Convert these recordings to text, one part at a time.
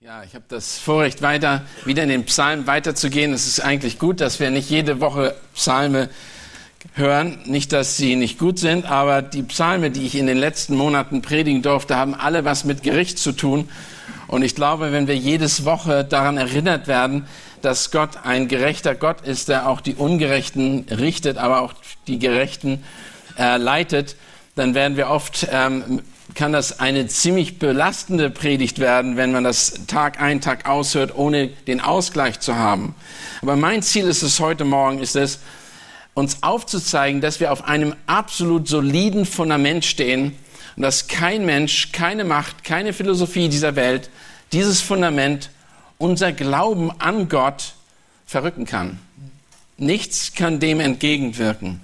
Ja, ich habe das Vorrecht, weiter wieder in den Psalmen weiterzugehen. Es ist eigentlich gut, dass wir nicht jede Woche Psalme hören. Nicht, dass sie nicht gut sind, aber die Psalme, die ich in den letzten Monaten predigen durfte, haben alle was mit Gericht zu tun. Und ich glaube, wenn wir jedes Woche daran erinnert werden, dass Gott ein gerechter Gott ist, der auch die Ungerechten richtet, aber auch die Gerechten äh, leitet, dann werden wir oft ähm, kann das eine ziemlich belastende Predigt werden, wenn man das Tag ein, Tag aushört, ohne den Ausgleich zu haben. Aber mein Ziel ist es heute Morgen, ist es, uns aufzuzeigen, dass wir auf einem absolut soliden Fundament stehen und dass kein Mensch, keine Macht, keine Philosophie dieser Welt dieses Fundament, unser Glauben an Gott verrücken kann. Nichts kann dem entgegenwirken.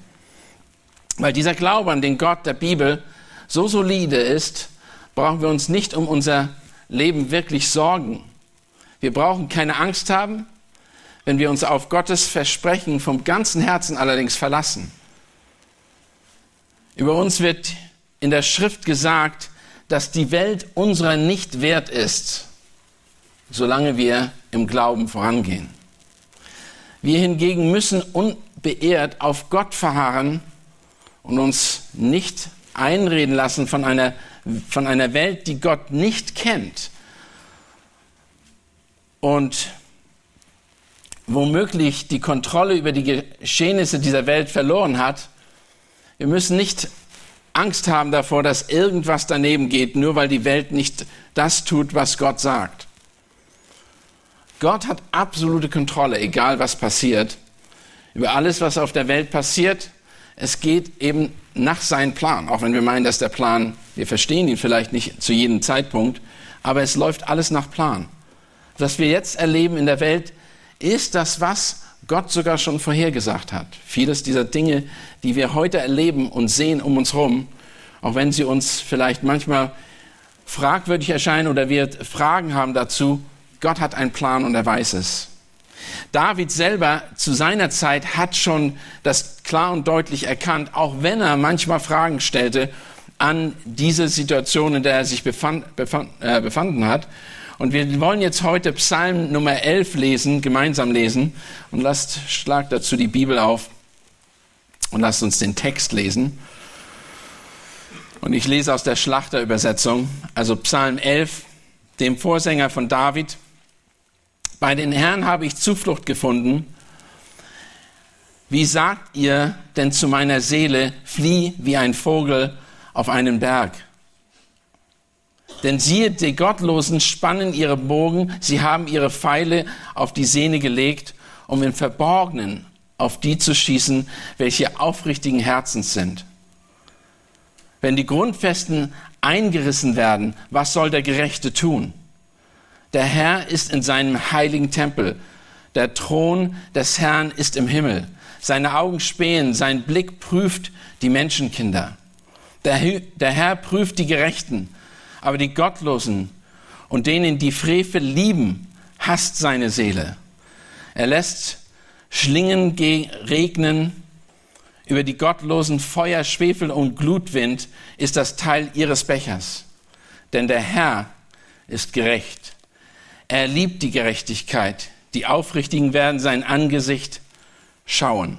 Weil dieser Glaube an den Gott der Bibel so solide ist, brauchen wir uns nicht um unser Leben wirklich sorgen. Wir brauchen keine Angst haben, wenn wir uns auf Gottes Versprechen vom ganzen Herzen allerdings verlassen. Über uns wird in der Schrift gesagt, dass die Welt unserer nicht wert ist, solange wir im Glauben vorangehen. Wir hingegen müssen unbeehrt auf Gott verharren und uns nicht einreden lassen von einer, von einer Welt, die Gott nicht kennt. Und womöglich die Kontrolle über die Geschehnisse dieser Welt verloren hat. Wir müssen nicht Angst haben davor, dass irgendwas daneben geht, nur weil die Welt nicht das tut, was Gott sagt. Gott hat absolute Kontrolle, egal was passiert, über alles, was auf der Welt passiert. Es geht eben nach seinem Plan, auch wenn wir meinen, dass der Plan, wir verstehen ihn vielleicht nicht zu jedem Zeitpunkt, aber es läuft alles nach Plan. Was wir jetzt erleben in der Welt, ist das, was Gott sogar schon vorhergesagt hat. Vieles dieser Dinge, die wir heute erleben und sehen um uns herum, auch wenn sie uns vielleicht manchmal fragwürdig erscheinen oder wir Fragen haben dazu, Gott hat einen Plan und er weiß es. David selber zu seiner Zeit hat schon das klar und deutlich erkannt, auch wenn er manchmal Fragen stellte an diese Situation, in der er sich befand, befand, äh, befanden hat. Und wir wollen jetzt heute Psalm Nummer 11 lesen, gemeinsam lesen. Und lasst, schlag dazu die Bibel auf und lasst uns den Text lesen. Und ich lese aus der Schlachterübersetzung, also Psalm 11, dem Vorsänger von David. Bei den Herren habe ich Zuflucht gefunden. Wie sagt ihr denn zu meiner Seele, flieh wie ein Vogel auf einen Berg? Denn siehe, die Gottlosen spannen ihre Bogen, sie haben ihre Pfeile auf die Sehne gelegt, um im Verborgenen auf die zu schießen, welche aufrichtigen Herzens sind. Wenn die Grundfesten eingerissen werden, was soll der Gerechte tun? Der Herr ist in seinem heiligen Tempel. Der Thron des Herrn ist im Himmel. Seine Augen spähen, sein Blick prüft die Menschenkinder. Der, der Herr prüft die Gerechten, aber die Gottlosen und denen, die Frevel lieben, hasst seine Seele. Er lässt Schlingen regnen über die Gottlosen, Feuer, Schwefel und Glutwind ist das Teil ihres Bechers. Denn der Herr ist gerecht. Er liebt die Gerechtigkeit. Die Aufrichtigen werden sein Angesicht schauen.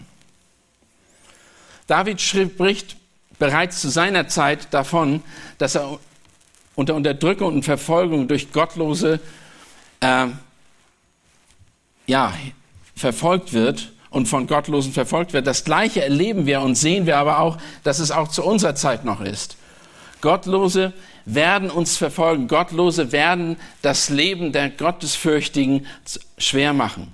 David spricht bereits zu seiner Zeit davon, dass er unter Unterdrückung und Verfolgung durch Gottlose äh, ja, verfolgt wird und von Gottlosen verfolgt wird. Das Gleiche erleben wir und sehen wir aber auch, dass es auch zu unserer Zeit noch ist. Gottlose werden uns verfolgen. Gottlose werden das Leben der Gottesfürchtigen schwer machen.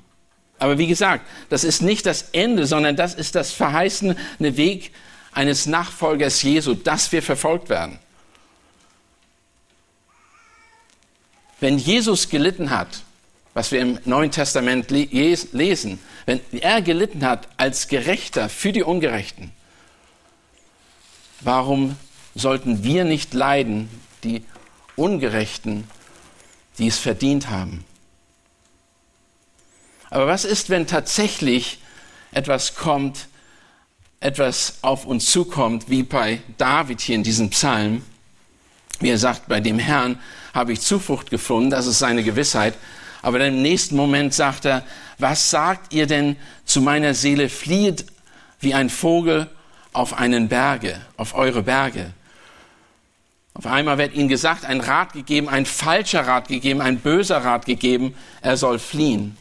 Aber wie gesagt, das ist nicht das Ende, sondern das ist das verheißene Weg eines Nachfolgers Jesu, dass wir verfolgt werden. Wenn Jesus gelitten hat, was wir im Neuen Testament lesen, wenn er gelitten hat als Gerechter für die Ungerechten, warum sollten wir nicht leiden, die Ungerechten, die es verdient haben. Aber was ist, wenn tatsächlich etwas kommt, etwas auf uns zukommt, wie bei David hier in diesem Psalm, Wie er sagt, bei dem Herrn habe ich Zuflucht gefunden, das ist seine Gewissheit. Aber dann im nächsten Moment sagt er, was sagt ihr denn zu meiner Seele, flieht wie ein Vogel auf einen Berge, auf eure Berge. Auf einmal wird ihnen gesagt, ein Rat gegeben, ein falscher Rat gegeben, ein böser Rat gegeben, er soll fliehen.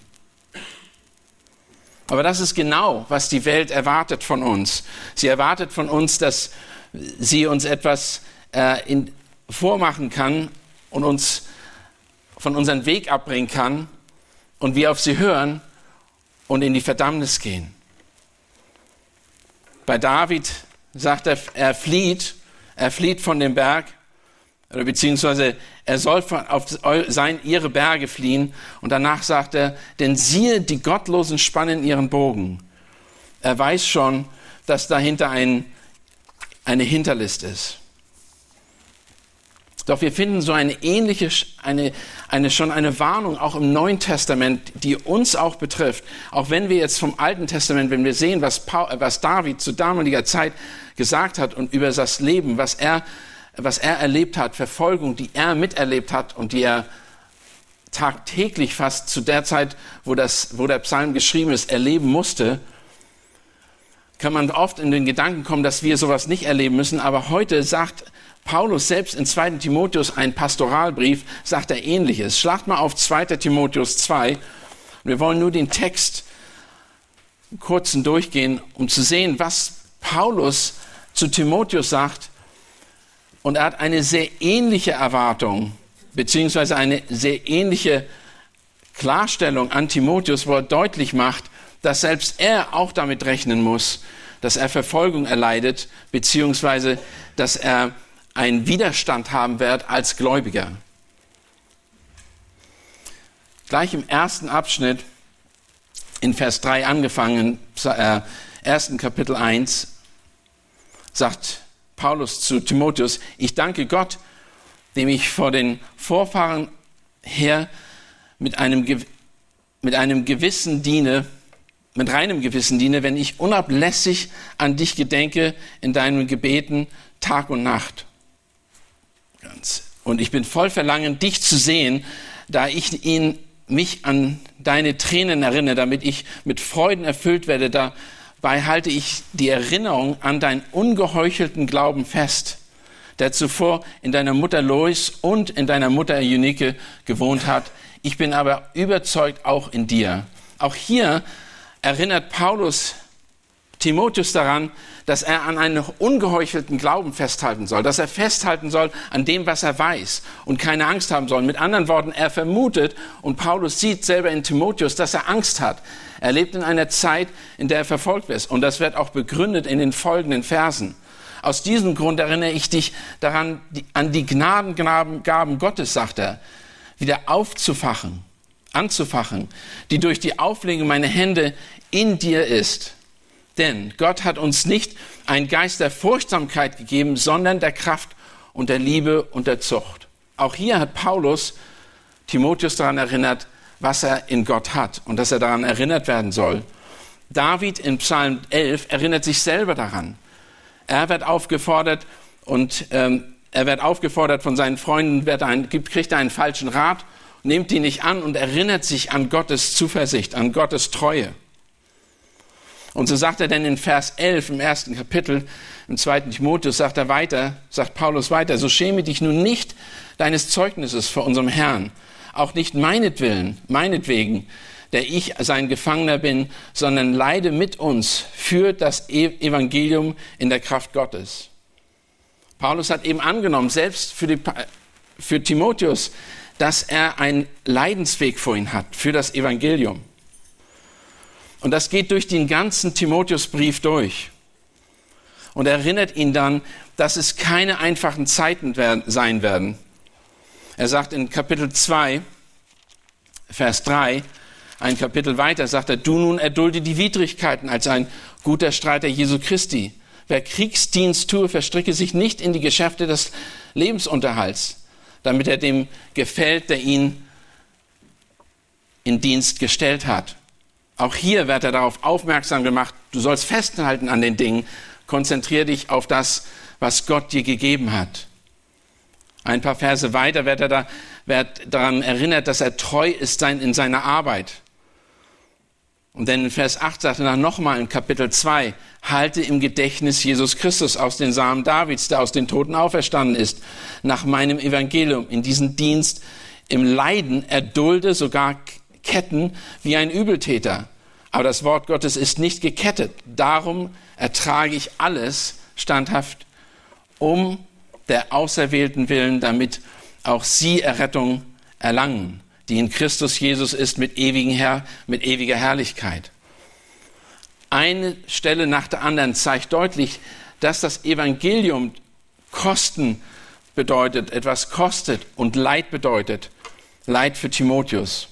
Aber das ist genau, was die Welt erwartet von uns. Sie erwartet von uns, dass sie uns etwas äh, in, vormachen kann und uns von unserem Weg abbringen kann und wir auf sie hören und in die Verdammnis gehen. Bei David sagt er, er flieht, er flieht von dem Berg, oder beziehungsweise er soll auf sein, ihre Berge fliehen. Und danach sagt er, denn siehe, die Gottlosen spannen ihren Bogen. Er weiß schon, dass dahinter ein, eine Hinterlist ist. Doch wir finden so eine ähnliche, eine, eine, schon eine Warnung auch im Neuen Testament, die uns auch betrifft. Auch wenn wir jetzt vom Alten Testament, wenn wir sehen, was, Paul, was David zu damaliger Zeit gesagt hat und über das Leben, was er, was er erlebt hat, Verfolgung, die er miterlebt hat und die er tagtäglich fast zu der Zeit, wo, das, wo der Psalm geschrieben ist, erleben musste, kann man oft in den Gedanken kommen, dass wir sowas nicht erleben müssen. Aber heute sagt Paulus selbst in 2. Timotheus, ein Pastoralbrief, sagt er ähnliches. Schlagt mal auf 2. Timotheus 2. Wir wollen nur den Text kurzen durchgehen, um zu sehen, was Paulus zu Timotheus sagt. Und er hat eine sehr ähnliche Erwartung, beziehungsweise eine sehr ähnliche Klarstellung an Timotheus, wo er deutlich macht, dass selbst er auch damit rechnen muss, dass er Verfolgung erleidet, beziehungsweise dass er einen Widerstand haben wird als Gläubiger. Gleich im ersten Abschnitt, in Vers 3 angefangen, äh, Kapitel 1, sagt Paulus zu Timotheus, ich danke Gott, dem ich vor den Vorfahren her mit einem, mit einem Gewissen diene, mit reinem Gewissen diene, wenn ich unablässig an dich gedenke in deinen Gebeten Tag und Nacht. Und ich bin voll Verlangen, dich zu sehen, da ich ihn, mich an deine Tränen erinnere, damit ich mit Freuden erfüllt werde. Dabei halte ich die Erinnerung an deinen ungeheuchelten Glauben fest, der zuvor in deiner Mutter Lois und in deiner Mutter Eunike gewohnt hat. Ich bin aber überzeugt auch in dir. Auch hier erinnert Paulus Timotheus daran, dass er an einem ungeheuchelten Glauben festhalten soll, dass er festhalten soll an dem, was er weiß und keine Angst haben soll. Mit anderen Worten, er vermutet und Paulus sieht selber in Timotheus, dass er Angst hat. Er lebt in einer Zeit, in der er verfolgt wird und das wird auch begründet in den folgenden Versen. Aus diesem Grund erinnere ich dich daran, an die Gnadengaben Gottes, sagt er, wieder aufzufachen, anzufachen, die durch die Auflegung meiner Hände in dir ist denn Gott hat uns nicht einen Geist der Furchtsamkeit gegeben, sondern der Kraft und der Liebe und der Zucht. Auch hier hat Paulus Timotheus daran erinnert, was er in Gott hat und dass er daran erinnert werden soll. David in Psalm 11 erinnert sich selber daran. Er wird aufgefordert und ähm, er wird aufgefordert von seinen Freunden, wird ein, kriegt einen falschen Rat, nimmt ihn nicht an und erinnert sich an Gottes Zuversicht, an Gottes Treue. Und so sagt er denn in Vers 11 im ersten Kapitel, im zweiten Timotheus, sagt er weiter, sagt Paulus weiter, so schäme dich nun nicht deines Zeugnisses vor unserem Herrn, auch nicht meinetwillen, meinetwegen, der ich sein Gefangener bin, sondern leide mit uns für das e- Evangelium in der Kraft Gottes. Paulus hat eben angenommen, selbst für, die, für Timotheus, dass er einen Leidensweg vor ihn hat, für das Evangelium. Und das geht durch den ganzen Timotheusbrief durch. Und erinnert ihn dann, dass es keine einfachen Zeiten sein werden. Er sagt in Kapitel 2, Vers 3, ein Kapitel weiter, sagt er, du nun erdulde die Widrigkeiten als ein guter Streiter Jesu Christi. Wer Kriegsdienst tue, verstricke sich nicht in die Geschäfte des Lebensunterhalts, damit er dem gefällt, der ihn in Dienst gestellt hat. Auch hier wird er darauf aufmerksam gemacht, du sollst festhalten an den Dingen, konzentriere dich auf das, was Gott dir gegeben hat. Ein paar Verse weiter wird er da, wird daran erinnert, dass er treu ist in seiner Arbeit. Und dann in Vers 8 sagt er dann nochmal in Kapitel 2, halte im Gedächtnis Jesus Christus aus den Samen Davids, der aus den Toten auferstanden ist, nach meinem Evangelium, in diesen Dienst, im Leiden erdulde sogar Ketten wie ein Übeltäter. Aber das Wort Gottes ist nicht gekettet. Darum ertrage ich alles standhaft, um der Auserwählten willen, damit auch sie Errettung erlangen die in Christus Jesus ist mit, ewigen Herr, mit ewiger Herrlichkeit. Eine Stelle nach der anderen zeigt deutlich, dass das Evangelium Kosten bedeutet, etwas kostet und Leid bedeutet. Leid für Timotheus.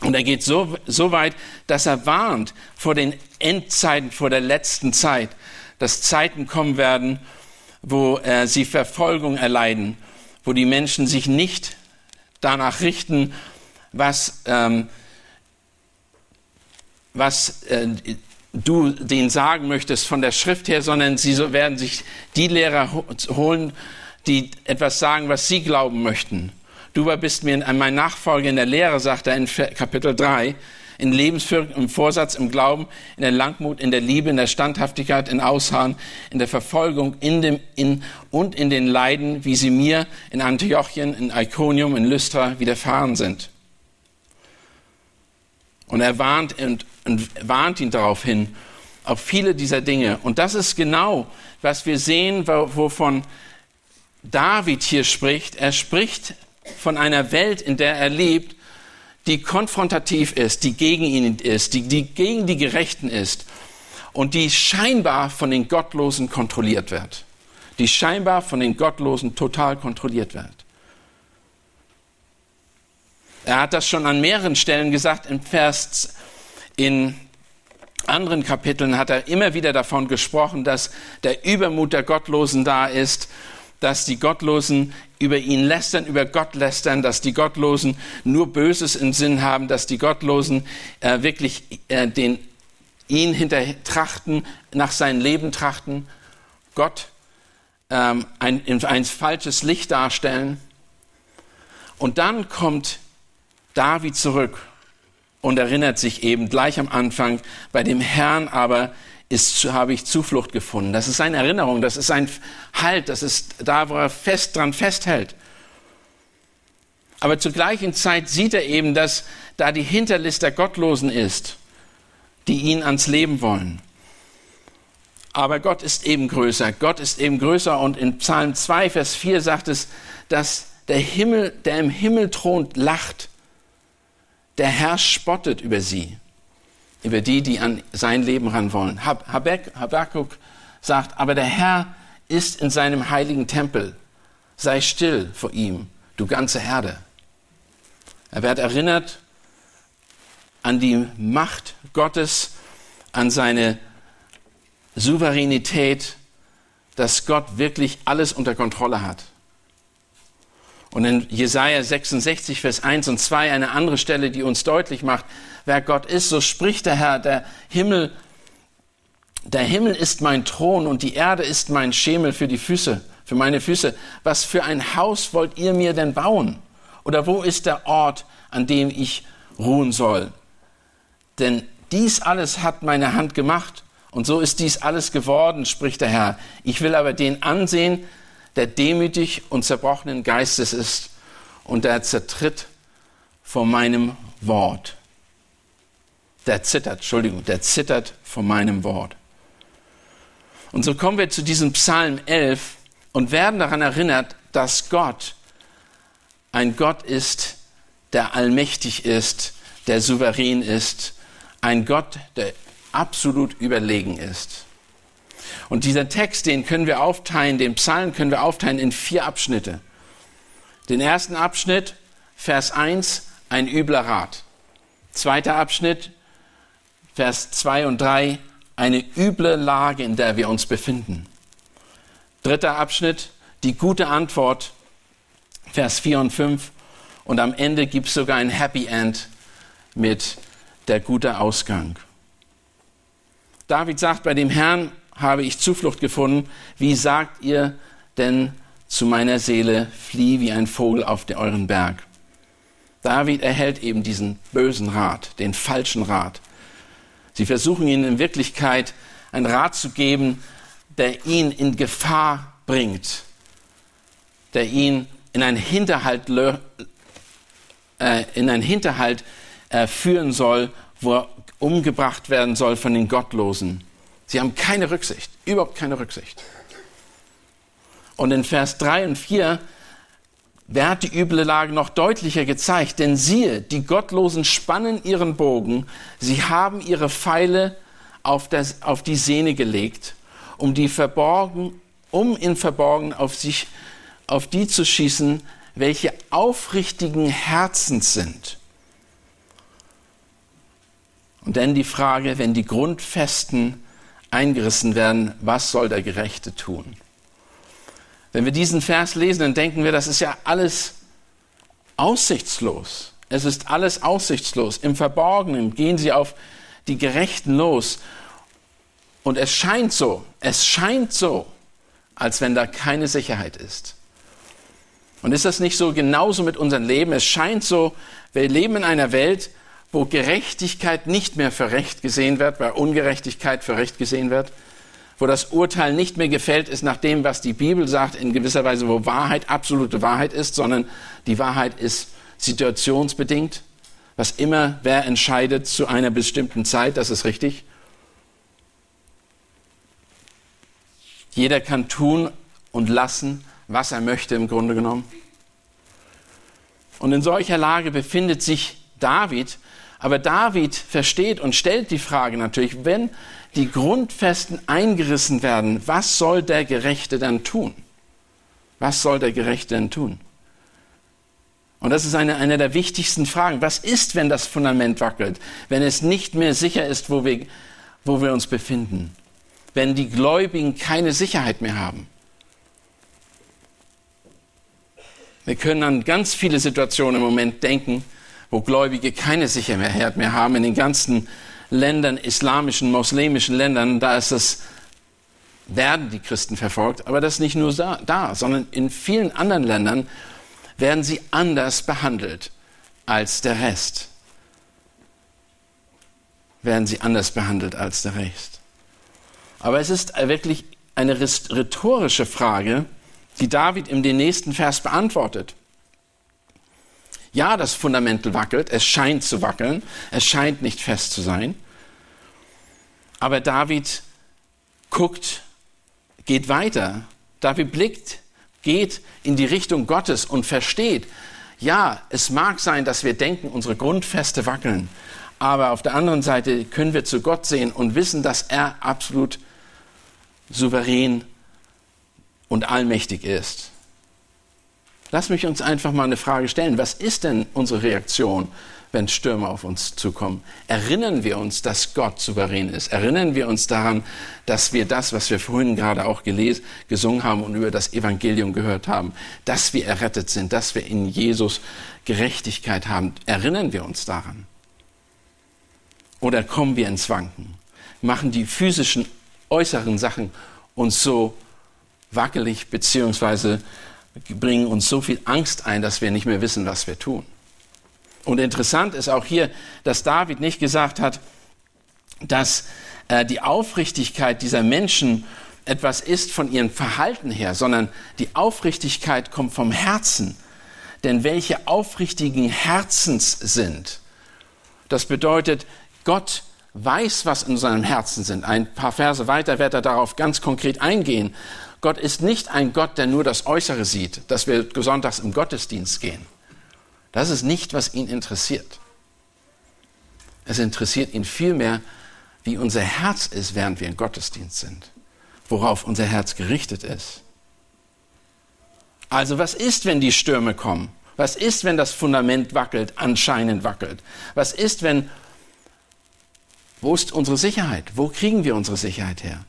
Und er geht so, so weit, dass er warnt vor den Endzeiten, vor der letzten Zeit, dass Zeiten kommen werden, wo äh, sie Verfolgung erleiden, wo die Menschen sich nicht danach richten, was, ähm, was äh, du denen sagen möchtest von der Schrift her, sondern sie werden sich die Lehrer holen, die etwas sagen, was sie glauben möchten. Du bist mir mein Nachfolger in der Lehre, sagt er in Kapitel 3 in Lebensführung, im Vorsatz, im Glauben, in der Langmut, in der Liebe, in der Standhaftigkeit, in Ausharren, in der Verfolgung in dem, in, und in den Leiden, wie sie mir in Antiochien, in Iconium, in Lystra widerfahren sind. Und er warnt, und, und warnt ihn darauf hin, auf viele dieser Dinge. Und das ist genau, was wir sehen, wovon David hier spricht. Er spricht von einer Welt, in der er lebt, die konfrontativ ist, die gegen ihn ist, die, die gegen die Gerechten ist und die scheinbar von den Gottlosen kontrolliert wird. Die scheinbar von den Gottlosen total kontrolliert wird. Er hat das schon an mehreren Stellen gesagt. Im Vers, in anderen Kapiteln hat er immer wieder davon gesprochen, dass der Übermut der Gottlosen da ist dass die Gottlosen über ihn lästern, über Gott lästern, dass die Gottlosen nur Böses im Sinn haben, dass die Gottlosen äh, wirklich äh, den, ihn hintertrachten, nach seinem Leben trachten, Gott ähm, ein, ein falsches Licht darstellen. Und dann kommt David zurück und erinnert sich eben gleich am Anfang, bei dem Herrn aber ist, habe ich Zuflucht gefunden. Das ist eine Erinnerung, das ist ein Halt, das ist da, wo er fest dran festhält. Aber zur gleichen Zeit sieht er eben, dass da die Hinterlist der Gottlosen ist, die ihn ans Leben wollen. Aber Gott ist eben größer. Gott ist eben größer und in Psalm 2, Vers 4 sagt es, dass der Himmel, der im Himmel thront, lacht. Der Herr spottet über sie über die, die an sein Leben ran wollen. Habakkuk sagt, aber der Herr ist in seinem heiligen Tempel. Sei still vor ihm, du ganze Herde. Er wird erinnert an die Macht Gottes, an seine Souveränität, dass Gott wirklich alles unter Kontrolle hat. Und in Jesaja 66, Vers 1 und 2 eine andere Stelle, die uns deutlich macht, wer Gott ist, so spricht der Herr, der Himmel, der Himmel ist mein Thron und die Erde ist mein Schemel für die Füße, für meine Füße. Was für ein Haus wollt ihr mir denn bauen? Oder wo ist der Ort, an dem ich ruhen soll? Denn dies alles hat meine Hand gemacht und so ist dies alles geworden, spricht der Herr. Ich will aber den ansehen, der demütig und zerbrochenen Geistes ist und der zertritt vor meinem Wort. Der zittert, Entschuldigung, der zittert vor meinem Wort. Und so kommen wir zu diesem Psalm 11 und werden daran erinnert, dass Gott ein Gott ist, der allmächtig ist, der souverän ist, ein Gott, der absolut überlegen ist. Und dieser Text, den können wir aufteilen, den Psalm können wir aufteilen in vier Abschnitte. Den ersten Abschnitt, Vers 1, ein übler Rat. Zweiter Abschnitt, Vers 2 und 3, eine üble Lage, in der wir uns befinden. Dritter Abschnitt, die gute Antwort, Vers 4 und 5. Und am Ende gibt es sogar ein Happy End mit der gute Ausgang. David sagt, bei dem Herrn habe ich Zuflucht gefunden. Wie sagt ihr denn zu meiner Seele, flieh wie ein Vogel auf euren Berg. David erhält eben diesen bösen Rat, den falschen Rat. Sie versuchen ihn in Wirklichkeit einen Rat zu geben, der ihn in Gefahr bringt, der ihn in einen Hinterhalt, äh, in einen Hinterhalt äh, führen soll, wo er umgebracht werden soll von den Gottlosen. Sie haben keine Rücksicht, überhaupt keine Rücksicht. Und in Vers 3 und 4 wird die üble Lage noch deutlicher gezeigt, denn siehe, die Gottlosen spannen ihren Bogen, sie haben ihre Pfeile auf, das, auf die Sehne gelegt, um die verborgen, um in Verborgen auf sich, auf die zu schießen, welche aufrichtigen Herzens sind. Und dann die Frage, wenn die Grundfesten eingerissen werden, was soll der Gerechte tun? Wenn wir diesen Vers lesen, dann denken wir, das ist ja alles aussichtslos. Es ist alles aussichtslos. Im Verborgenen gehen sie auf die Gerechten los. Und es scheint so, es scheint so, als wenn da keine Sicherheit ist. Und ist das nicht so genauso mit unserem Leben? Es scheint so, wir leben in einer Welt, wo Gerechtigkeit nicht mehr für Recht gesehen wird, weil Ungerechtigkeit für Recht gesehen wird wo das Urteil nicht mehr gefällt ist nach dem, was die Bibel sagt, in gewisser Weise, wo Wahrheit absolute Wahrheit ist, sondern die Wahrheit ist situationsbedingt. Was immer wer entscheidet zu einer bestimmten Zeit, das ist richtig. Jeder kann tun und lassen, was er möchte im Grunde genommen. Und in solcher Lage befindet sich David, aber David versteht und stellt die Frage natürlich, wenn die Grundfesten eingerissen werden, was soll der Gerechte dann tun? Was soll der Gerechte denn tun? Und das ist eine, eine der wichtigsten Fragen. Was ist, wenn das Fundament wackelt? Wenn es nicht mehr sicher ist, wo wir, wo wir uns befinden? Wenn die Gläubigen keine Sicherheit mehr haben? Wir können an ganz viele Situationen im Moment denken, wo Gläubige keine Sicherheit mehr haben in den ganzen Ländern, islamischen, muslimischen Ländern, da ist es, werden die Christen verfolgt, aber das nicht nur da, da, sondern in vielen anderen Ländern werden sie anders behandelt als der Rest. Werden sie anders behandelt als der Rest. Aber es ist wirklich eine rhetorische Frage, die David den nächsten Vers beantwortet. Ja, das Fundament wackelt, es scheint zu wackeln, es scheint nicht fest zu sein. Aber David guckt, geht weiter. David blickt, geht in die Richtung Gottes und versteht, ja, es mag sein, dass wir denken, unsere Grundfeste wackeln, aber auf der anderen Seite können wir zu Gott sehen und wissen, dass er absolut souverän und allmächtig ist. Lass mich uns einfach mal eine Frage stellen. Was ist denn unsere Reaktion, wenn Stürme auf uns zukommen? Erinnern wir uns, dass Gott souverän ist? Erinnern wir uns daran, dass wir das, was wir vorhin gerade auch gelesen, gesungen haben und über das Evangelium gehört haben, dass wir errettet sind, dass wir in Jesus Gerechtigkeit haben? Erinnern wir uns daran? Oder kommen wir ins Wanken? Machen die physischen, äußeren Sachen uns so wackelig beziehungsweise bringen uns so viel Angst ein, dass wir nicht mehr wissen, was wir tun. Und interessant ist auch hier, dass David nicht gesagt hat, dass äh, die Aufrichtigkeit dieser Menschen etwas ist von ihrem Verhalten her, sondern die Aufrichtigkeit kommt vom Herzen. Denn welche aufrichtigen Herzens sind, das bedeutet, Gott weiß, was in seinem Herzen sind. Ein paar Verse weiter wird er darauf ganz konkret eingehen. Gott ist nicht ein Gott, der nur das Äußere sieht, dass wir sonntags im Gottesdienst gehen. Das ist nicht, was ihn interessiert. Es interessiert ihn vielmehr, wie unser Herz ist, während wir im Gottesdienst sind, worauf unser Herz gerichtet ist. Also was ist, wenn die Stürme kommen? Was ist, wenn das Fundament wackelt, anscheinend wackelt? Was ist, wenn... Wo ist unsere Sicherheit? Wo kriegen wir unsere Sicherheit her?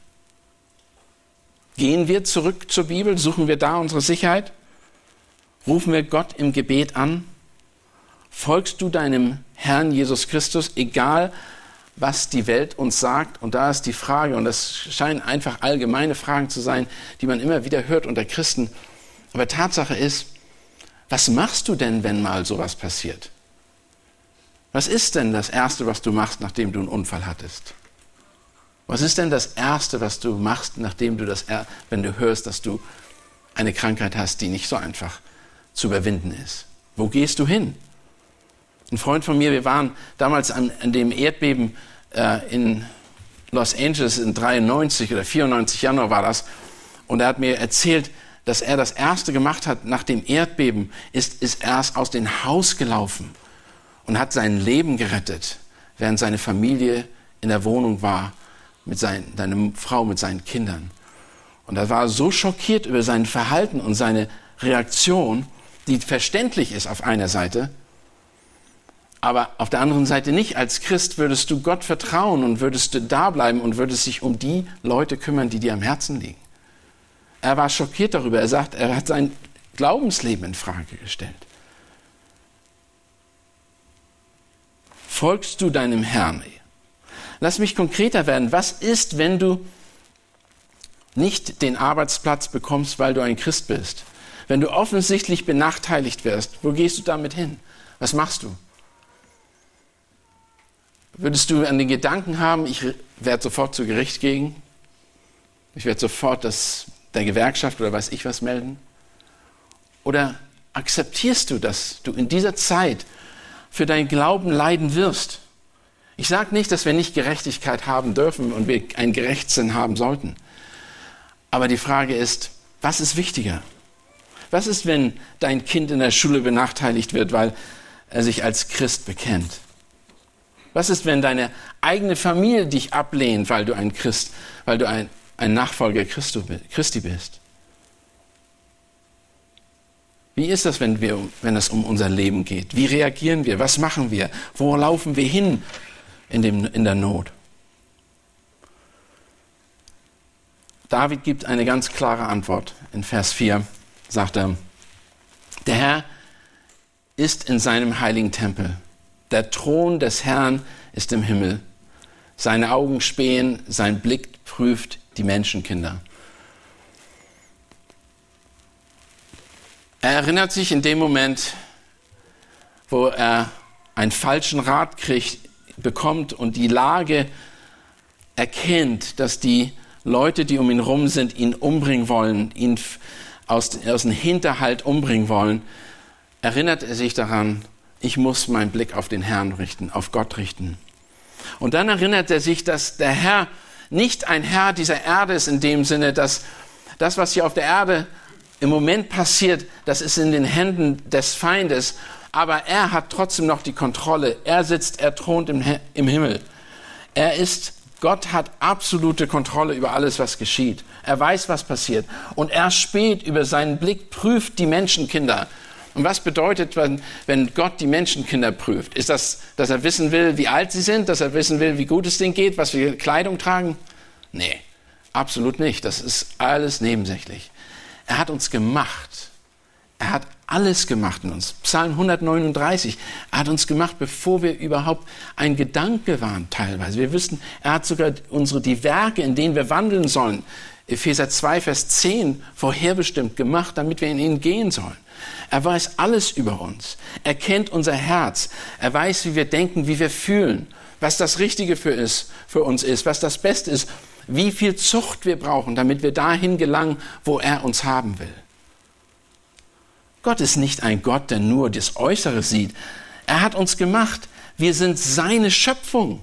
Gehen wir zurück zur Bibel? Suchen wir da unsere Sicherheit? Rufen wir Gott im Gebet an? Folgst du deinem Herrn Jesus Christus, egal was die Welt uns sagt? Und da ist die Frage, und das scheinen einfach allgemeine Fragen zu sein, die man immer wieder hört unter Christen. Aber Tatsache ist, was machst du denn, wenn mal sowas passiert? Was ist denn das Erste, was du machst, nachdem du einen Unfall hattest? Was ist denn das Erste, was du machst, nachdem du das, wenn du hörst, dass du eine Krankheit hast, die nicht so einfach zu überwinden ist? Wo gehst du hin? Ein Freund von mir, wir waren damals an, an dem Erdbeben äh, in Los Angeles in 93 oder 94 Januar war das, und er hat mir erzählt, dass er das erste gemacht hat nach dem Erdbeben, ist, ist erst aus dem Haus gelaufen und hat sein Leben gerettet, während seine Familie in der Wohnung war mit seinen, seine Frau mit seinen Kindern. Und er war so schockiert über sein Verhalten und seine Reaktion, die verständlich ist auf einer Seite, aber auf der anderen Seite nicht. Als Christ würdest du Gott vertrauen und würdest du da bleiben und würdest dich um die Leute kümmern, die dir am Herzen liegen. Er war schockiert darüber. Er sagt, er hat sein Glaubensleben in Frage gestellt. Folgst du deinem Herrn? Lass mich konkreter werden. Was ist, wenn du nicht den Arbeitsplatz bekommst, weil du ein Christ bist? Wenn du offensichtlich benachteiligt wirst, wo gehst du damit hin? Was machst du? Würdest du an den Gedanken haben, ich werde sofort zu Gericht gehen? Ich werde sofort das der Gewerkschaft oder weiß ich was melden? Oder akzeptierst du, dass du in dieser Zeit für deinen Glauben leiden wirst. Ich sage nicht, dass wir nicht Gerechtigkeit haben dürfen und wir ein Gerechtsinn haben sollten. Aber die Frage ist, was ist wichtiger? Was ist, wenn dein Kind in der Schule benachteiligt wird, weil er sich als Christ bekennt? Was ist, wenn deine eigene Familie dich ablehnt, weil du ein Christ, weil du ein, ein Nachfolger Christi bist? Wie ist das, wenn, wir, wenn es um unser Leben geht? Wie reagieren wir? Was machen wir? Wo laufen wir hin in, dem, in der Not? David gibt eine ganz klare Antwort. In Vers 4 sagt er, der Herr ist in seinem heiligen Tempel. Der Thron des Herrn ist im Himmel. Seine Augen spähen, sein Blick prüft die Menschenkinder. Er erinnert sich in dem Moment, wo er einen falschen Rat kriegt, bekommt und die Lage erkennt, dass die Leute, die um ihn rum sind, ihn umbringen wollen, ihn aus, aus dem Hinterhalt umbringen wollen, erinnert er sich daran, ich muss meinen Blick auf den Herrn richten, auf Gott richten. Und dann erinnert er sich, dass der Herr nicht ein Herr dieser Erde ist in dem Sinne, dass das, was hier auf der Erde im Moment passiert, das ist in den Händen des Feindes, aber er hat trotzdem noch die Kontrolle. Er sitzt, er thront im, im Himmel. Er ist, Gott hat absolute Kontrolle über alles, was geschieht. Er weiß, was passiert. Und er spät über seinen Blick, prüft die Menschenkinder. Und was bedeutet, wenn, wenn Gott die Menschenkinder prüft? Ist das, dass er wissen will, wie alt sie sind, dass er wissen will, wie gut es denen geht, was für Kleidung tragen? Nee, absolut nicht. Das ist alles nebensächlich. Er hat uns gemacht. Er hat alles gemacht in uns. Psalm 139. Er hat uns gemacht, bevor wir überhaupt ein Gedanke waren, teilweise. Wir wissen, er hat sogar unsere, die Werke, in denen wir wandeln sollen, Epheser 2, Vers 10, vorherbestimmt gemacht, damit wir in ihn gehen sollen. Er weiß alles über uns. Er kennt unser Herz. Er weiß, wie wir denken, wie wir fühlen, was das Richtige für, ist, für uns ist, was das Beste ist wie viel Zucht wir brauchen, damit wir dahin gelangen, wo er uns haben will. Gott ist nicht ein Gott, der nur das Äußere sieht. Er hat uns gemacht. Wir sind seine Schöpfung.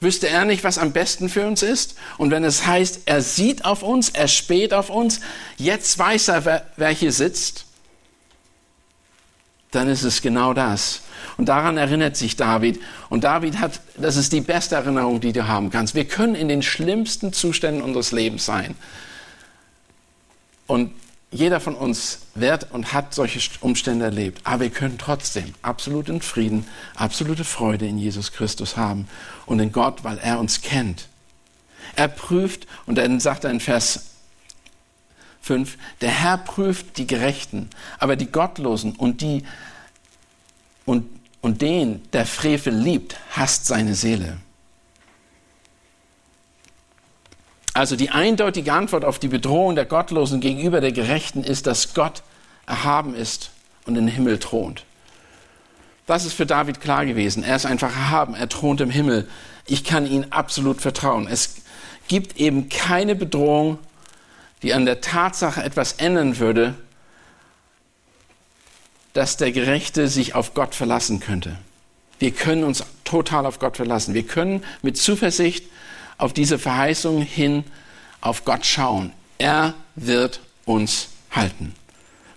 Wüsste er nicht, was am besten für uns ist? Und wenn es heißt, er sieht auf uns, er späht auf uns, jetzt weiß er, wer, wer hier sitzt, dann ist es genau das. Und daran erinnert sich David. Und David hat, das ist die beste Erinnerung, die du haben kannst. Wir können in den schlimmsten Zuständen unseres Lebens sein. Und jeder von uns wird und hat solche Umstände erlebt. Aber wir können trotzdem absoluten Frieden, absolute Freude in Jesus Christus haben und in Gott, weil er uns kennt. Er prüft, und dann sagt er in Vers 5, der Herr prüft die Gerechten, aber die Gottlosen und die und und den, der Frevel liebt, hasst seine Seele. Also die eindeutige Antwort auf die Bedrohung der Gottlosen gegenüber der Gerechten ist, dass Gott erhaben ist und im Himmel thront. Das ist für David klar gewesen. Er ist einfach erhaben, er thront im Himmel. Ich kann ihm absolut vertrauen. Es gibt eben keine Bedrohung, die an der Tatsache etwas ändern würde, dass der Gerechte sich auf Gott verlassen könnte. Wir können uns total auf Gott verlassen. Wir können mit Zuversicht auf diese Verheißung hin auf Gott schauen. Er wird uns halten.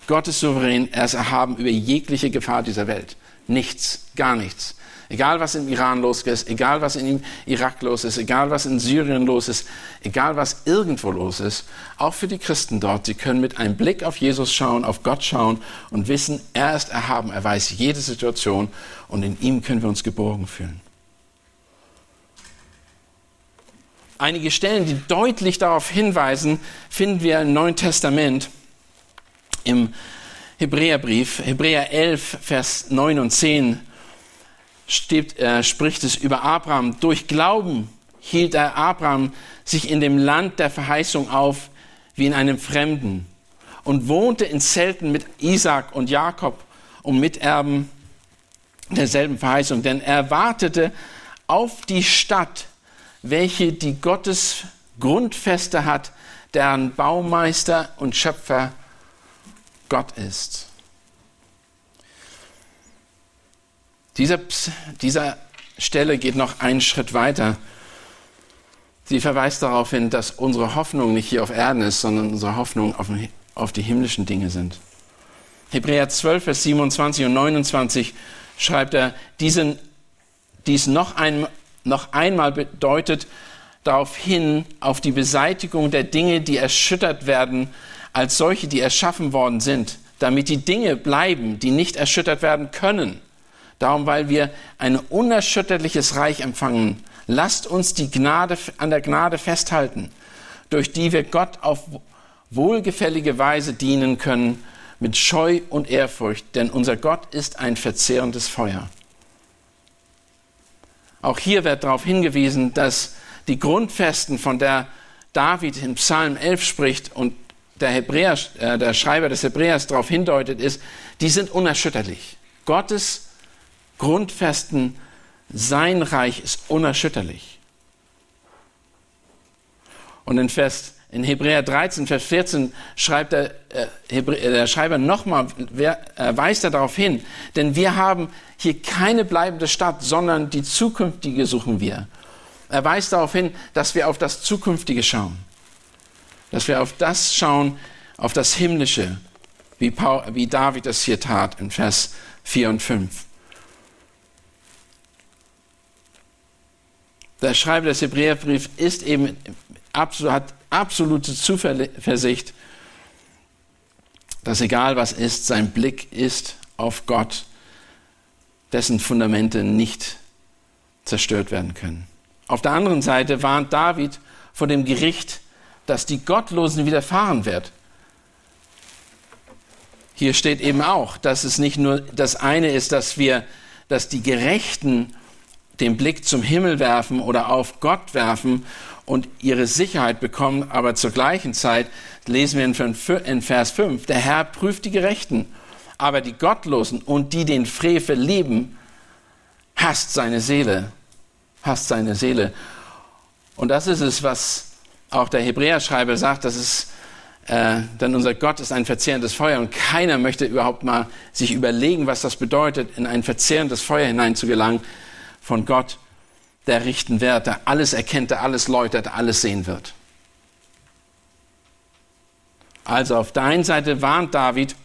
Gott ist souverän, er ist erhaben über jegliche Gefahr dieser Welt. Nichts, gar nichts. Egal was im Iran los ist, egal was in Irak los ist, egal was in Syrien los ist, egal was irgendwo los ist, auch für die Christen dort, sie können mit einem Blick auf Jesus schauen, auf Gott schauen und wissen, er ist erhaben, er weiß jede Situation und in ihm können wir uns geborgen fühlen. Einige Stellen, die deutlich darauf hinweisen, finden wir im Neuen Testament im Hebräerbrief, Hebräer 11, Vers 9 und 10 steht, äh, spricht es über Abraham. Durch Glauben hielt er Abraham sich in dem Land der Verheißung auf, wie in einem Fremden, und wohnte in Zelten mit Isaac und Jakob, um Miterben derselben Verheißung. Denn er wartete auf die Stadt, welche die Gottes Grundfeste hat, deren Baumeister und Schöpfer Gott ist. Dieser, dieser Stelle geht noch einen Schritt weiter. Sie verweist darauf hin, dass unsere Hoffnung nicht hier auf Erden ist, sondern unsere Hoffnung auf, auf die himmlischen Dinge sind. Hebräer 12, Vers 27 und 29 schreibt er, diesen, dies noch, ein, noch einmal bedeutet darauf hin, auf die Beseitigung der Dinge, die erschüttert werden, als solche, die erschaffen worden sind, damit die Dinge bleiben, die nicht erschüttert werden können. Darum, weil wir ein unerschütterliches Reich empfangen, lasst uns die Gnade, an der Gnade festhalten, durch die wir Gott auf wohlgefällige Weise dienen können, mit Scheu und Ehrfurcht, denn unser Gott ist ein verzehrendes Feuer. Auch hier wird darauf hingewiesen, dass die Grundfesten, von der David in Psalm 11 spricht und der, Hebräer, äh, der Schreiber des Hebräers darauf hindeutet, ist, die sind unerschütterlich. Gottes Grundfesten, sein Reich ist unerschütterlich. Und in Vers in Hebräer 13, Vers 14 schreibt der, äh, äh der Schreiber nochmal, äh, weist er darauf hin, denn wir haben hier keine bleibende Stadt, sondern die zukünftige suchen wir. Er weist darauf hin, dass wir auf das Zukünftige schauen. Dass wir auf das schauen, auf das Himmlische, wie, Paul, wie David es hier tat in Vers 4 und 5. Der Schreiber des Hebräerbriefs ist eben absolut, hat absolute Zuversicht, dass egal was ist, sein Blick ist auf Gott, dessen Fundamente nicht zerstört werden können. Auf der anderen Seite warnt David vor dem Gericht, das die Gottlosen widerfahren wird. Hier steht eben auch, dass es nicht nur das eine ist, dass wir, dass die Gerechten den Blick zum Himmel werfen oder auf Gott werfen und ihre Sicherheit bekommen, aber zur gleichen Zeit lesen wir in Vers 5, der Herr prüft die Gerechten, aber die Gottlosen und die den Frevel lieben, hasst seine Seele, hasst seine Seele. Und das ist es, was auch der Hebräerschreiber sagt, dass es äh, denn unser Gott ist ein verzehrendes Feuer und keiner möchte überhaupt mal sich überlegen, was das bedeutet, in ein verzehrendes Feuer hineinzugelangen von Gott, der richten wird, der alles erkennt, der alles läutert, der alles sehen wird. Also auf der einen Seite warnt David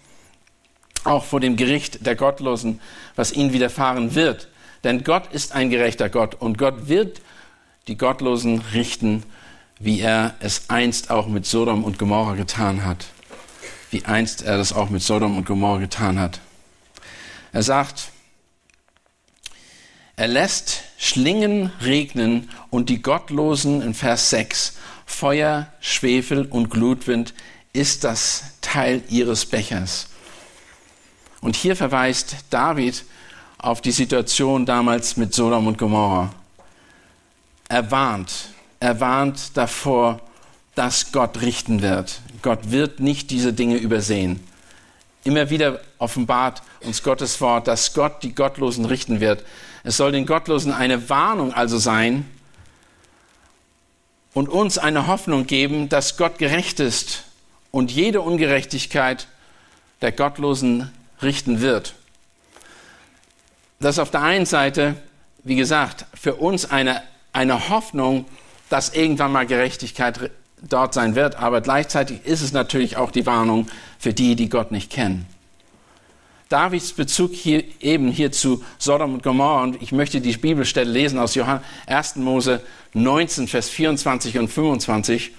auch vor dem Gericht der Gottlosen, was ihnen widerfahren wird. Denn Gott ist ein gerechter Gott und Gott wird die Gottlosen richten, wie er es einst auch mit Sodom und Gomorra getan hat. Wie einst er das auch mit Sodom und Gomorra getan hat. Er sagt, er lässt Schlingen regnen und die Gottlosen in Vers 6, Feuer, Schwefel und Glutwind ist das Teil ihres Bechers. Und hier verweist David auf die Situation damals mit Sodom und Gomorra. Er warnt, er warnt davor, dass Gott richten wird. Gott wird nicht diese Dinge übersehen. Immer wieder offenbart uns Gottes Wort, dass Gott die Gottlosen richten wird. Es soll den Gottlosen eine Warnung also sein und uns eine Hoffnung geben, dass Gott gerecht ist und jede Ungerechtigkeit der Gottlosen richten wird. Das ist auf der einen Seite, wie gesagt, für uns eine, eine Hoffnung, dass irgendwann mal Gerechtigkeit dort sein wird, aber gleichzeitig ist es natürlich auch die Warnung für die, die Gott nicht kennen. Davids Bezug hier eben hier zu Sodom und Gomorrah und ich möchte die Bibelstelle lesen aus Johann, 1. Mose 19, Vers 24 und 25.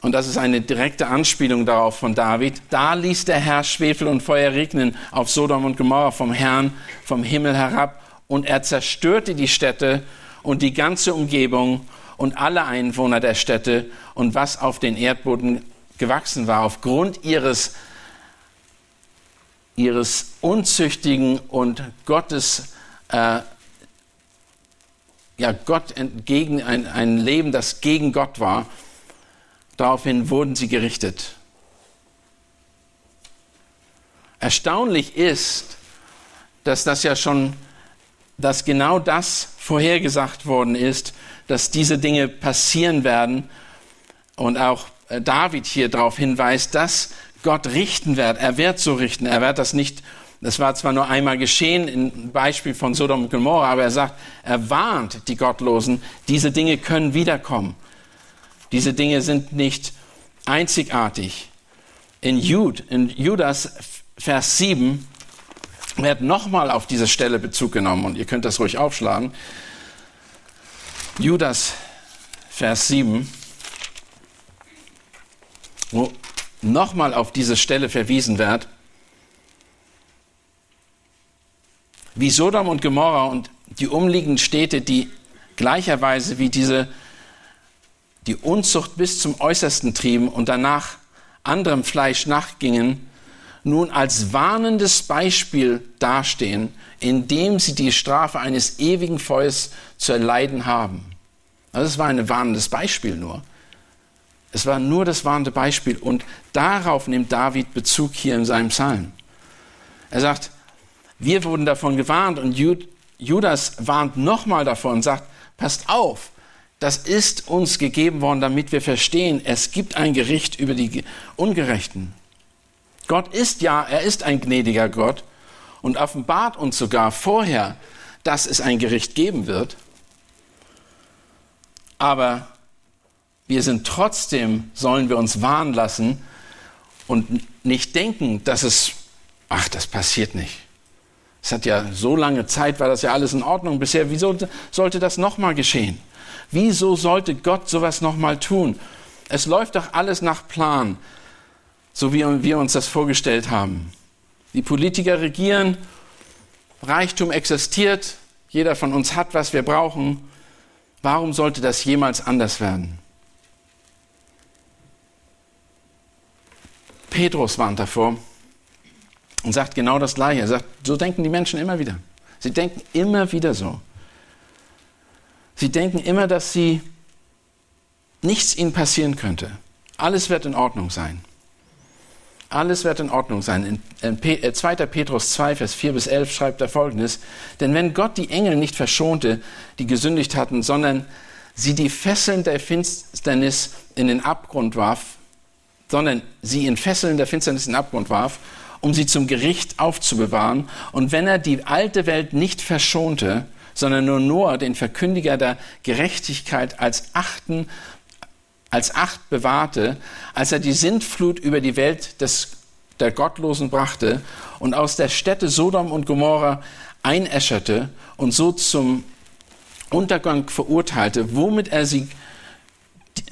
Und das ist eine direkte Anspielung darauf von David. Da ließ der Herr Schwefel und Feuer regnen auf Sodom und Gomorrah vom Herrn vom Himmel herab und er zerstörte die Städte und die ganze Umgebung und alle Einwohner der Städte und was auf den Erdboden gewachsen war, aufgrund ihres, ihres unzüchtigen und Gottes, äh, ja, Gott entgegen, ein, ein Leben, das gegen Gott war. Daraufhin wurden sie gerichtet. Erstaunlich ist, dass das ja schon, dass genau das vorhergesagt worden ist, dass diese Dinge passieren werden und auch äh, David hier darauf hinweist, dass Gott richten wird. Er wird so richten. Er wird das nicht, das war zwar nur einmal geschehen, im Beispiel von Sodom und Gomorra, aber er sagt, er warnt die Gottlosen, diese Dinge können wiederkommen. Diese Dinge sind nicht einzigartig. In, Jud, in Judas Vers 7 wird nochmal auf diese Stelle Bezug genommen und ihr könnt das ruhig aufschlagen. Judas, Vers 7, wo nochmal auf diese Stelle verwiesen wird, wie Sodom und Gomorra und die umliegenden Städte, die gleicherweise wie diese die Unzucht bis zum Äußersten trieben und danach anderem Fleisch nachgingen, nun als warnendes Beispiel dastehen, indem sie die Strafe eines ewigen Feuers zu erleiden haben. Also es war ein warnendes Beispiel nur. Es war nur das warnende Beispiel und darauf nimmt David Bezug hier in seinem Psalm. Er sagt, wir wurden davon gewarnt und Judas warnt nochmal davon und sagt, passt auf, das ist uns gegeben worden, damit wir verstehen, es gibt ein Gericht über die Ungerechten. Gott ist ja, er ist ein gnädiger Gott und offenbart uns sogar vorher, dass es ein Gericht geben wird. Aber wir sind trotzdem, sollen wir uns warnen lassen und nicht denken, dass es, ach, das passiert nicht. Es hat ja so lange Zeit, war das ja alles in Ordnung bisher. Wieso sollte das nochmal geschehen? Wieso sollte Gott sowas nochmal tun? Es läuft doch alles nach Plan so wie wir uns das vorgestellt haben. Die Politiker regieren, Reichtum existiert, jeder von uns hat, was wir brauchen. Warum sollte das jemals anders werden? Petrus warnt davor und sagt genau das Gleiche. Er sagt, so denken die Menschen immer wieder. Sie denken immer wieder so. Sie denken immer, dass sie nichts ihnen passieren könnte. Alles wird in Ordnung sein. Alles wird in Ordnung sein. In 2. Äh, Petrus 2, Vers 4 bis 11 schreibt er folgendes. Denn wenn Gott die Engel nicht verschonte, die gesündigt hatten, sondern sie die Fesseln der Finsternis in den Abgrund warf, sondern sie in Fesseln der Finsternis in den Abgrund warf, um sie zum Gericht aufzubewahren. Und wenn er die alte Welt nicht verschonte, sondern nur Noah, den Verkündiger der Gerechtigkeit, als achten als Acht bewahrte, als er die Sintflut über die Welt des, der Gottlosen brachte und aus der Städte Sodom und Gomorra einäscherte und so zum Untergang verurteilte, womit er sie,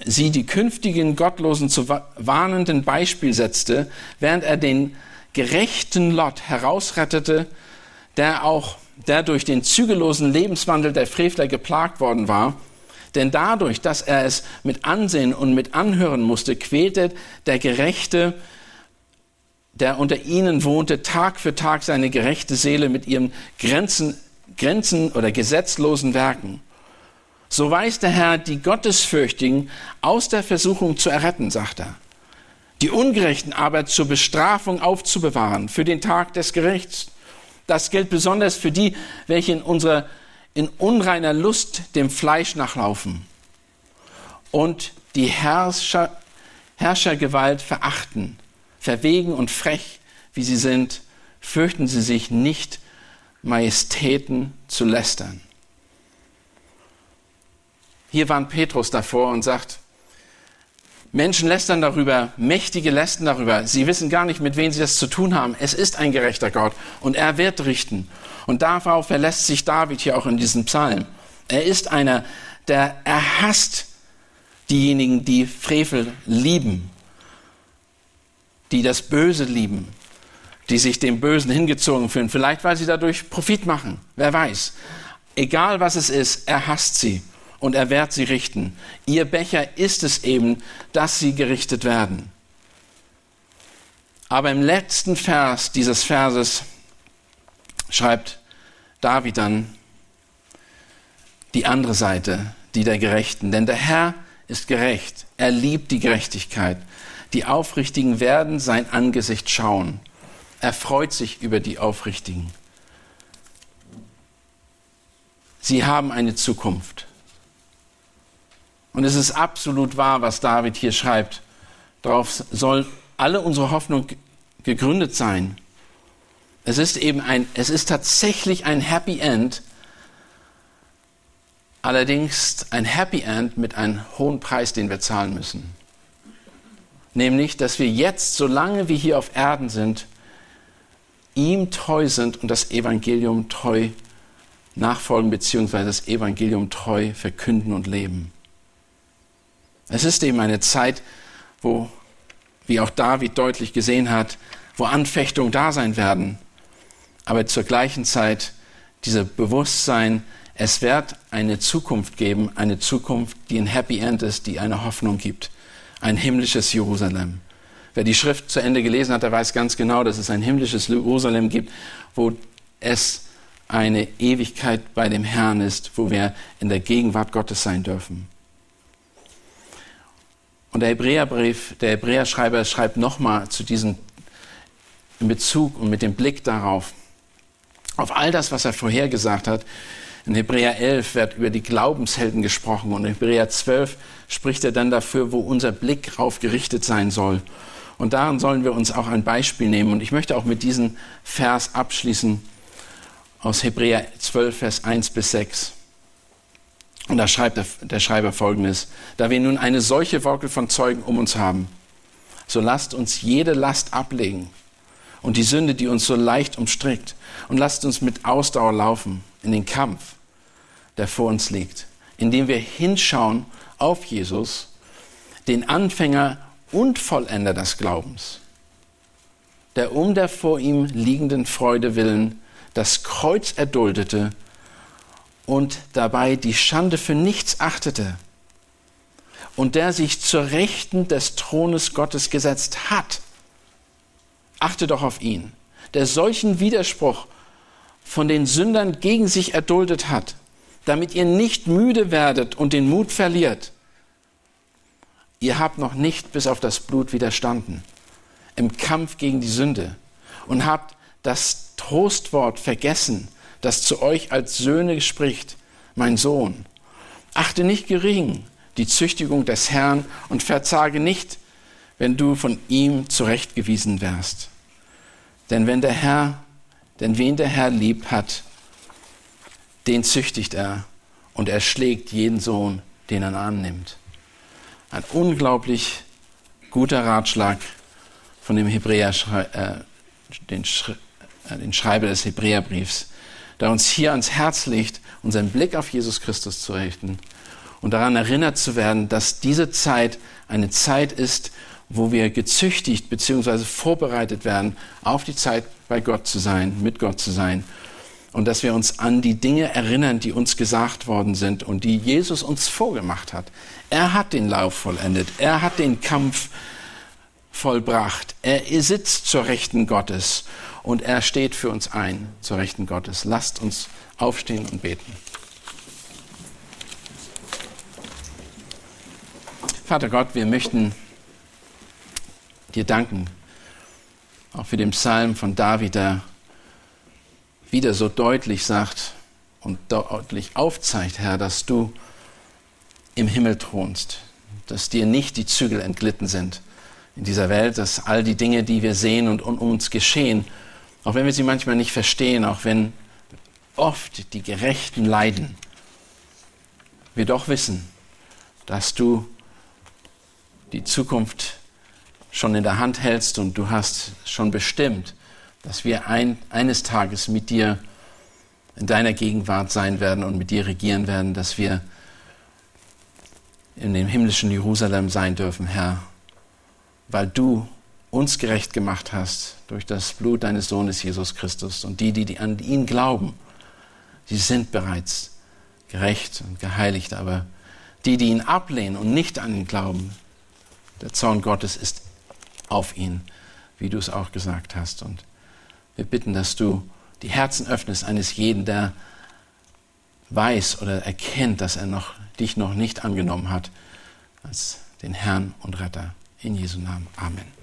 sie die künftigen Gottlosen zu warnenden Beispiel setzte, während er den gerechten Lot herausrettete, der auch der durch den zügellosen Lebenswandel der Frevler geplagt worden war denn dadurch, dass er es mit ansehen und mit anhören musste, quälte der Gerechte, der unter ihnen wohnte, Tag für Tag seine gerechte Seele mit ihren Grenzen, Grenzen oder gesetzlosen Werken. So weiß der Herr die Gottesfürchtigen aus der Versuchung zu erretten, sagt er. Die Ungerechten aber zur Bestrafung aufzubewahren für den Tag des Gerichts. Das gilt besonders für die, welche in unserer in unreiner Lust dem Fleisch nachlaufen und die Herrscher, Herrschergewalt verachten, verwegen und frech, wie sie sind, fürchten sie sich nicht, Majestäten zu lästern. Hier warnt Petrus davor und sagt, Menschen lästern darüber, Mächtige lästern darüber. Sie wissen gar nicht, mit wem sie das zu tun haben. Es ist ein gerechter Gott und er wird richten. Und darauf verlässt sich David hier auch in diesem Psalm. Er ist einer, der er hasst diejenigen, die Frevel lieben, die das Böse lieben, die sich dem Bösen hingezogen fühlen. Vielleicht, weil sie dadurch Profit machen. Wer weiß. Egal was es ist, er hasst sie und er wird sie richten. Ihr Becher ist es eben, dass sie gerichtet werden. Aber im letzten Vers dieses Verses schreibt David dann die andere Seite, die der Gerechten. Denn der Herr ist gerecht. Er liebt die Gerechtigkeit. Die Aufrichtigen werden sein Angesicht schauen. Er freut sich über die Aufrichtigen. Sie haben eine Zukunft. Und es ist absolut wahr, was David hier schreibt. Darauf soll alle unsere Hoffnung gegründet sein. Es ist eben ein, es ist tatsächlich ein Happy End, allerdings ein Happy End mit einem hohen Preis, den wir zahlen müssen. Nämlich, dass wir jetzt, solange wir hier auf Erden sind, ihm treu sind und das Evangelium treu nachfolgen, beziehungsweise das Evangelium treu verkünden und leben. Es ist eben eine Zeit, wo, wie auch David deutlich gesehen hat, wo Anfechtungen da sein werden, aber zur gleichen Zeit dieses Bewusstsein, es wird eine Zukunft geben, eine Zukunft, die ein Happy End ist, die eine Hoffnung gibt, ein himmlisches Jerusalem. Wer die Schrift zu Ende gelesen hat, der weiß ganz genau, dass es ein himmlisches Jerusalem gibt, wo es eine Ewigkeit bei dem Herrn ist, wo wir in der Gegenwart Gottes sein dürfen. Und der Hebräerbrief, der Hebräerschreiber schreibt nochmal zu diesem Bezug und mit dem Blick darauf, auf all das, was er vorhergesagt hat. In Hebräer 11 wird über die Glaubenshelden gesprochen und in Hebräer 12 spricht er dann dafür, wo unser Blick drauf gerichtet sein soll. Und daran sollen wir uns auch ein Beispiel nehmen. Und ich möchte auch mit diesem Vers abschließen aus Hebräer 12, Vers 1 bis 6. Und da schreibt der, der Schreiber folgendes. Da wir nun eine solche Wolke von Zeugen um uns haben, so lasst uns jede Last ablegen und die Sünde, die uns so leicht umstrickt. Und lasst uns mit Ausdauer laufen in den Kampf, der vor uns liegt, indem wir hinschauen auf Jesus, den Anfänger und Vollender des Glaubens, der um der vor ihm liegenden Freude willen das Kreuz erduldete und dabei die Schande für nichts achtete und der sich zur Rechten des Thrones Gottes gesetzt hat Achte doch auf ihn, der solchen Widerspruch von den Sündern gegen sich erduldet hat, damit ihr nicht müde werdet und den Mut verliert. Ihr habt noch nicht bis auf das Blut widerstanden im Kampf gegen die Sünde und habt das Trostwort vergessen, das zu euch als Söhne spricht, mein Sohn. Achte nicht gering die Züchtigung des Herrn und verzage nicht, wenn du von ihm zurechtgewiesen wärst. Denn wenn der Herr, denn wen der Herr lieb hat, den züchtigt er und er schlägt jeden Sohn, den er annimmt. Ein unglaublich guter Ratschlag von dem Hebräer, äh, den, äh, den Schreiber des Hebräerbriefs, der uns hier ans Herz legt, unseren Blick auf Jesus Christus zu richten und daran erinnert zu werden, dass diese Zeit eine Zeit ist, wo wir gezüchtigt bzw. vorbereitet werden, auf die Zeit bei Gott zu sein, mit Gott zu sein. Und dass wir uns an die Dinge erinnern, die uns gesagt worden sind und die Jesus uns vorgemacht hat. Er hat den Lauf vollendet. Er hat den Kampf vollbracht. Er sitzt zur Rechten Gottes und er steht für uns ein zur Rechten Gottes. Lasst uns aufstehen und beten. Vater Gott, wir möchten dir danken, auch für den Psalm von David, der wieder so deutlich sagt und deutlich aufzeigt, Herr, dass du im Himmel thronst, dass dir nicht die Zügel entglitten sind in dieser Welt, dass all die Dinge, die wir sehen und um uns geschehen, auch wenn wir sie manchmal nicht verstehen, auch wenn oft die Gerechten leiden, wir doch wissen, dass du die Zukunft schon in der Hand hältst und du hast schon bestimmt, dass wir ein, eines Tages mit dir in deiner Gegenwart sein werden und mit dir regieren werden, dass wir in dem himmlischen Jerusalem sein dürfen, Herr, weil du uns gerecht gemacht hast durch das Blut deines Sohnes Jesus Christus. Und die, die an ihn glauben, die sind bereits gerecht und geheiligt. Aber die, die ihn ablehnen und nicht an ihn glauben, der Zorn Gottes ist auf ihn, wie du es auch gesagt hast. Und wir bitten, dass du die Herzen öffnest eines jeden, der weiß oder erkennt, dass er noch, dich noch nicht angenommen hat als den Herrn und Retter. In Jesu Namen. Amen. Amen.